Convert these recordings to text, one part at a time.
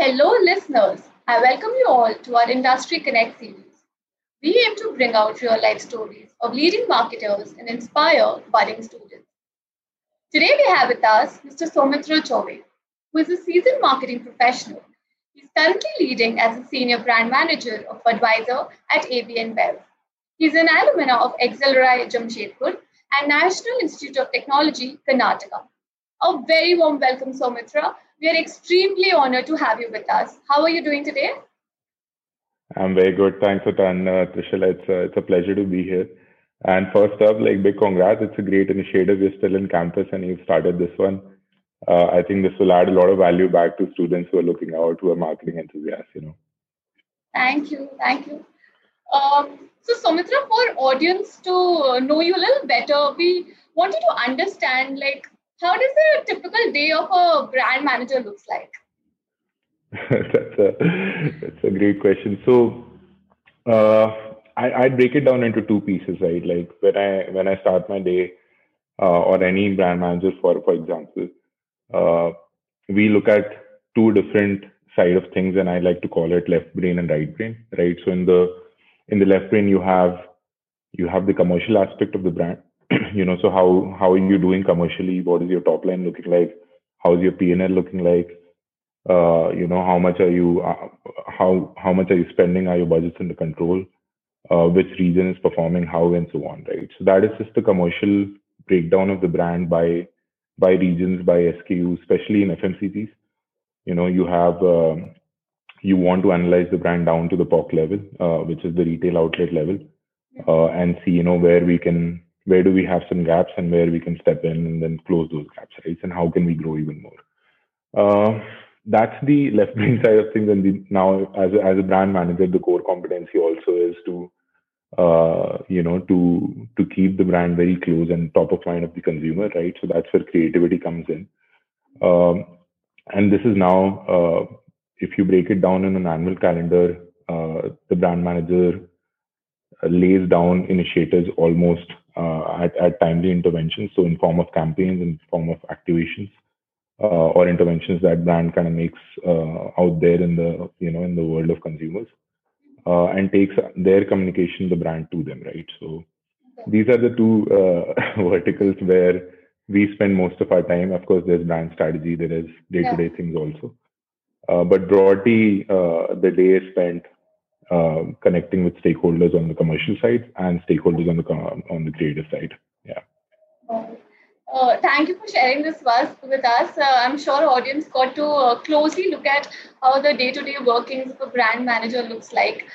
Hello, listeners. I welcome you all to our Industry Konnect series. We aim to bring out real life stories of leading marketers and inspire budding students. Today, we have with us Mr. Soumitra Choubey, who is a seasoned marketing professional. He's currently leading as a senior brand manager of Budweiser at AB InBev. He's an alumna of XLRI Jamshedpur and National Institute of Technology, Karnataka. A very warm welcome, Soumitra. We are extremely honored to have you with us. How are you doing today? I'm very good. Thanks a ton, uh. It's, uh, it's a pleasure to be here. And first up, like big congrats. It's a great initiative. You're still in campus and you've started this one. Uh, I think this will add a lot of value back to students who are looking out, who are marketing enthusiasts, you know. Thank you. Thank you. Um, so, Soumitra, for audience to know you a little better, we wanted to understand like how does a typical day of a brand manager looks like? that's a that's a great question. So uh, I I break it down into two pieces, right? Like when I when I start my day, uh, or any brand manager for for example, uh, we look at two different side of things, and I like to call it left brain and right brain, right? So in the in the left brain, you have you have the commercial aspect of the brand, you know, so how how are you doing commercially? What is your top line looking like? How's your P&L looking like? Uh, you know, how much are you uh, how how much are you spending? Are your budgets under control? Uh, which region is performing how and so on, right? So that is just the commercial breakdown of the brand by by regions, by SKUs, especially in FMCGs. You know, you have um, you want to analyze the brand down to the POC level, uh, which is the retail outlet level, uh, and see you know where we can where do we have some gaps and where we can step in and then close those gaps, right? And how can we grow even more? Uh, that's the left brain side of things. And the, now, as a, as a brand manager, the core competency also is to, uh, you know, to to keep the brand very close and top of mind of the consumer, right? So that's where creativity comes in. Um, and this is now, uh, if you break it down in an annual calendar, uh, the brand manager uh, lays down initiatives almost at, at timely interventions. So in form of campaigns, in form of activations, uh, or interventions that brand kind of makes uh, out there in the you know in the world of consumers, uh, and takes their communication, the brand to them, right? So these are the two uh, verticals where we spend most of our time. Of course, there's brand strategy, there is day-to-day yeah. things also. Uh, but broadly, uh, the day is spent uh, connecting with stakeholders on the commercial side and stakeholders on the on the creative side. Yeah. Uh, thank you for sharing this with us. Uh, I'm sure audience got to uh, closely look at how the day-to-day workings of a brand manager looks like.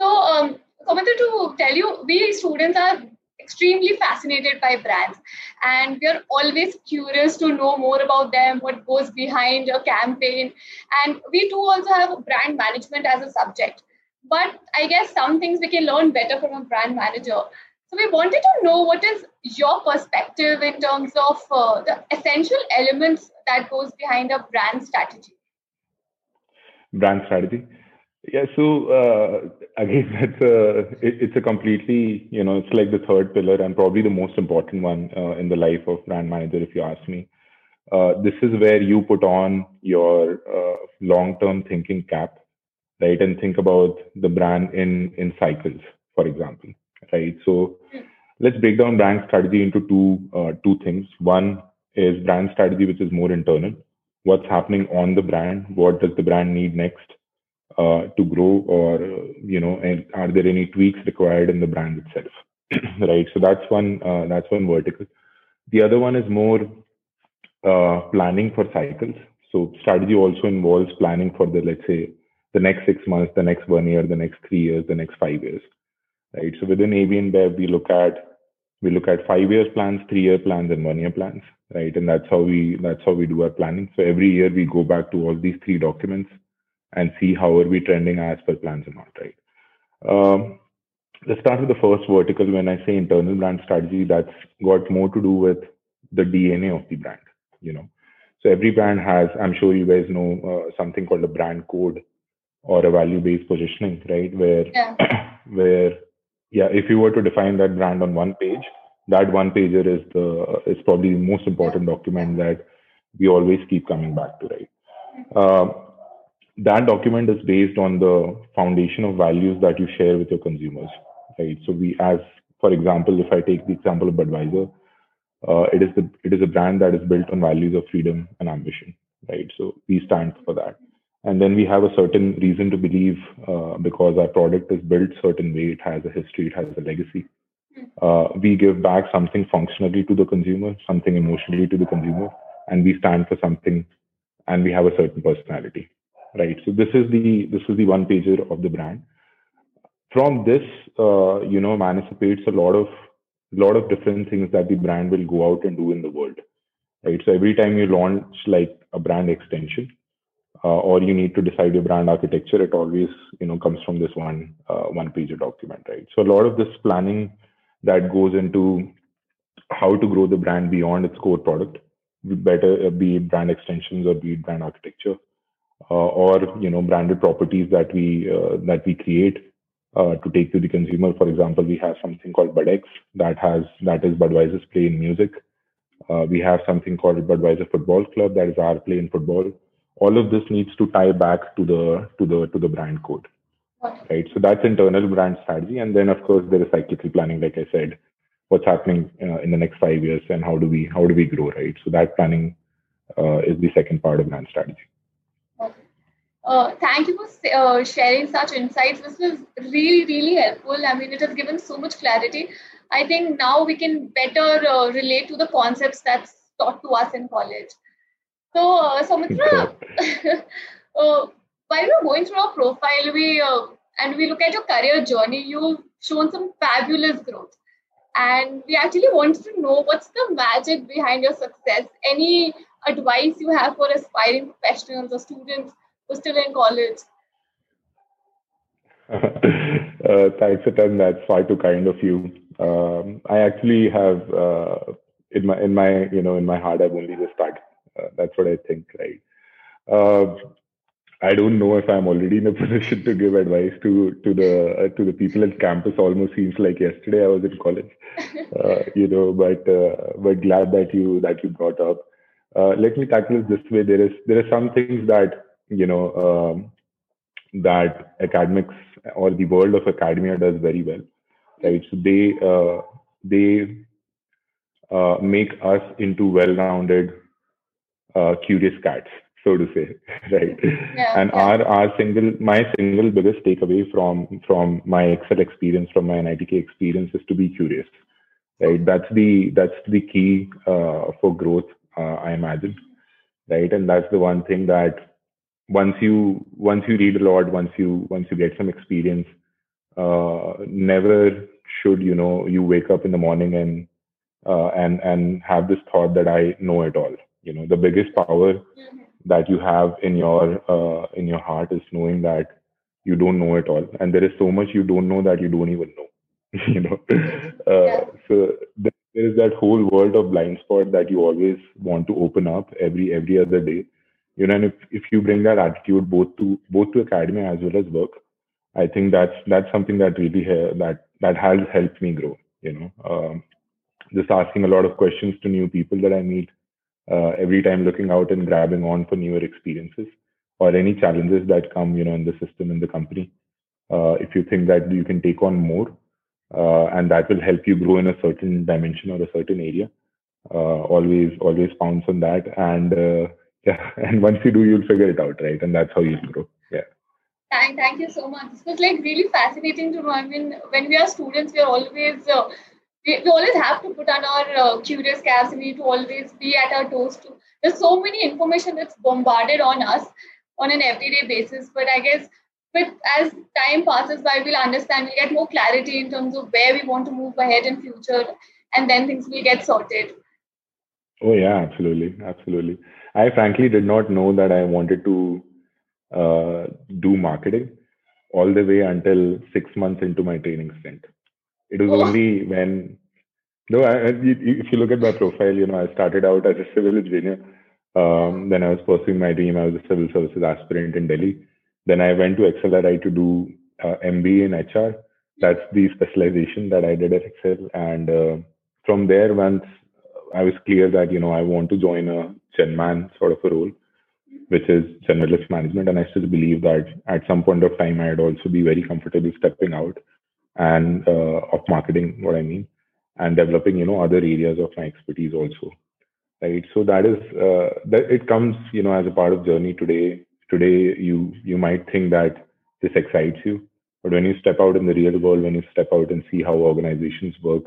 So, um, to tell you, we students are extremely fascinated by brands and we are always curious to know more about them what goes behind a campaign and we too also have brand management as a subject but I guess some things we can learn better from a brand manager. So we wanted to know what is your perspective in terms of uh, the essential elements that goes behind a brand strategy. Brand strategy. Yeah, so uh, again, it's a it, it's a completely you know it's like the third pillar and probably the most important one uh, in the life of brand manager, if you ask me. Uh, this is where you put on your uh, long-term thinking cap right? And think about the brand in in cycles, for example, right? So let's break down brand strategy into two uh, two things. One is brand strategy, which is more internal. What's happening on the brand? What does the brand need next uh, to grow, or you know, and are there any tweaks required in the brand itself? right. So that's one uh, that's one vertical. The other one is more uh, planning for cycles. So strategy also involves planning for the let's say the next six months, the next one year, the next three years, the next five years, right? So within AB InBev, we look at we look at five years plans, three year plans, and one year plans, right? And that's how we that's how we do our planning. So every year we go back to all these three documents and see how are we trending as per plans or not, right? Um, let's start with the first vertical. When I say internal brand strategy, that's got more to do with the DNA of the brand, you know. So every brand has, I'm sure you guys know uh, something called a brand code or a value based positioning right where yeah. where yeah if you were to define that brand on one page that one pager is the is probably the most important document that we always keep coming back to right uh, that document is based on the foundation of values that you share with your consumers, right? So we, as for example, if I take the example of Budweiser, uh, it is the it is a brand that is built on values of freedom and ambition, right? So we stand for that, and then we have a certain reason to believe uh, because our product is built certain way, it has a history, it has a legacy. Hmm. Uh, we give back something functionally to the consumer, something emotionally to the consumer, and we stand for something, and we have a certain personality right? So this is the this is the one pager of the brand. From this, uh, you know, anticipates a lot of a lot of different things that the brand will go out and do in the world, right? So every time you launch like a brand extension, uh, or you need to decide your brand architecture, it always you know comes from this one uh, one pager document, right? So a lot of this planning that goes into how to grow the brand beyond its core product, better uh, be it brand extensions or be it brand architecture, uh, or you know branded properties that we uh, that we create uh, to take to the consumer. For example, we have something called BudX that has that is Budweiser's play in music. We have something called Budweiser Football Club that is our play in football. All of this needs to tie back to the to the to the brand code, right? So that's internal brand strategy, and then of course there is cyclical planning, like I said, what's happening uh, in the next five years and how do we how do we grow, right? So that planning uh, is the second part of brand strategy. Uh, thank you for uh, sharing such insights. This was really, really helpful. I mean, it has given so much clarity. I think now we can better uh, relate to the concepts that's taught to us in college. So, uh, Soumitra, uh, while we're going through our profile, we uh, and we look at your career journey, you've shown some fabulous growth. And we actually wanted to know what's the magic behind your success. Any advice you have for aspiring professionals or students who are still in college? uh, thanks, Atan. That's far too kind of you. Um, I actually have uh, in my in my you know in my heart I've only just started. Uh, that's what I think, right? Uh, I don't know if I'm already in a position to give advice to to the uh, to the people at campus. Almost seems like yesterday I was in college, uh, you know. But uh, but glad that you that you brought up. Uh, let me tackle it this way. There is there are some things that you know um, that academics or the world of academia does very well right so they uh, they uh, make us into well-rounded uh, curious cats so to say right yeah, and yeah. our our single my single biggest takeaway from from my excel experience from my nitk experience is to be curious right that's the that's the key uh, for growth uh, i imagine right and that's the one thing that once you once you read a lot, once you once you get some experience, uh, never should you know you wake up in the morning and uh, and and have this thought that I know it all. You know, the biggest power that you have in your uh, in your heart is knowing that you don't know it all, and there is so much you don't know that you don't even know. you know, uh, yeah. so there is that whole world of blind spot that you always want to open up every every other day you know and if, if you bring that attitude both to both to academia as well as work i think that's that's something that really ha- that that has helped me grow you know um, just asking a lot of questions to new people that i meet uh, every time looking out and grabbing on for newer experiences or any challenges that come you know in the system in the company. Uh, if you think that you can take on more uh, and that will help you grow in a certain dimension or a certain area uh, always always pounce on that. And uh, yeah and once you do you'll figure it out right? And that's how you'll grow. Yeah. Thank thank you so much. This was like really fascinating to know. I mean when we are students we are always uh, we, we always have to put on our uh, curious caps we need to always be at our toes too. There's so many information that's bombarded on us on an everyday basis but i guess but as time passes by we'll understand we'll get more clarity in terms of where we want to move ahead in future and then things will get sorted. Oh yeah absolutely absolutely. I frankly did not know that I wanted to uh, do marketing all the way until six months into my training stint. It was oh. only when, no, I, if you look at my profile, you know, I started out as a civil engineer. Um, then I was pursuing my dream. I was a civil services aspirant in Delhi. Then I went to XLRI to do uh, MBA in HR. That's the specialization that I did at Excel. And uh, from there, once I was clear that you know I want to join a Genman sort of a role. which is generalist management. And I still believe that at some point of time, I'd also be very comfortable stepping out and uh, of marketing, what I mean, and developing, you know, other areas of my expertise also. Right. So that is uh, that it comes, you know, as a part of journey today. Today, you you might think that this excites you, but when you step out in the real world, when you step out and see how organizations work,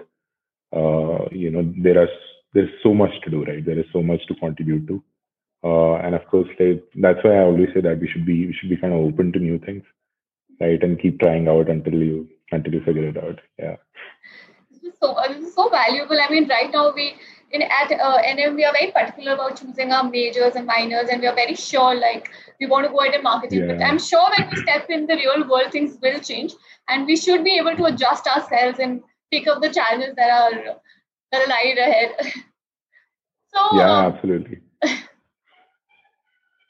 uh, you know, there are there's so much to do, right? There is so much to contribute to. Uh, and of course, like, that's why I always say that we should be we should be kind of open to new things, right? And keep trying out until you until you figure it out. Yeah. This is so uh, this is so valuable. I mean, right now we in at uh, NM we are very particular about choosing our majors and minors, and we are very sure like we want to go ahead and marketing. Yeah. But I'm sure when we step in the real world, things will change, and we should be able to adjust ourselves and pick up the challenges that are that lie ahead. so yeah, um, absolutely.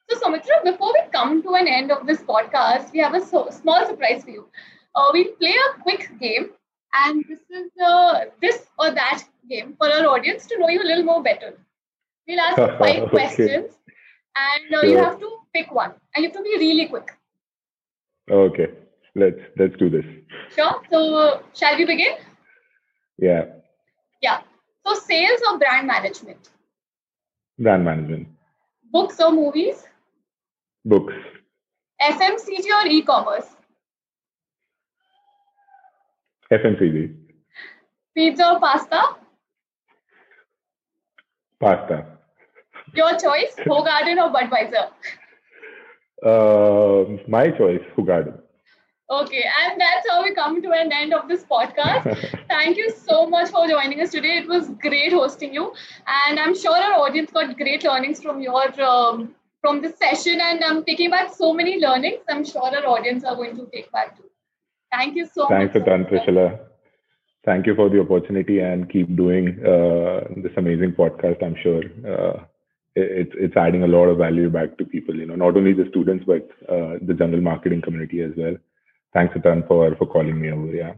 So, Soumitra, before we come to an end of this podcast, we have a so, small surprise for you. Uh, we play a quick game, and this is uh, this or that game for our audience to know you a little more better. We'll ask five okay. questions, and uh, sure. you have to pick one, and you have to be really quick. Okay, let's let's do this. Sure. So, shall we begin? Yeah. Yeah. So, sales or brand management? Brand management. Books or movies? Books. FMCG or e-commerce? FMCG. Pizza or pasta? Pasta. Your choice, Hoegaarden or Budweiser? Uh, my choice, Hoegaarden. Okay, and that's how we come to an end of this podcast. Thank you so much for joining us today. It was great hosting you, and I'm sure our audience got great learnings from your um, from this session. And I'm taking back so many learnings. I'm sure our audience are going to take back too. Thank you so Thanks much. Thanks a Thank you for the opportunity and keep doing uh, this amazing podcast. I'm sure uh, it's it's adding a lot of value back to people. You know, not only the students but uh, the general marketing community as well thanks a ton for for calling me over. Yeah.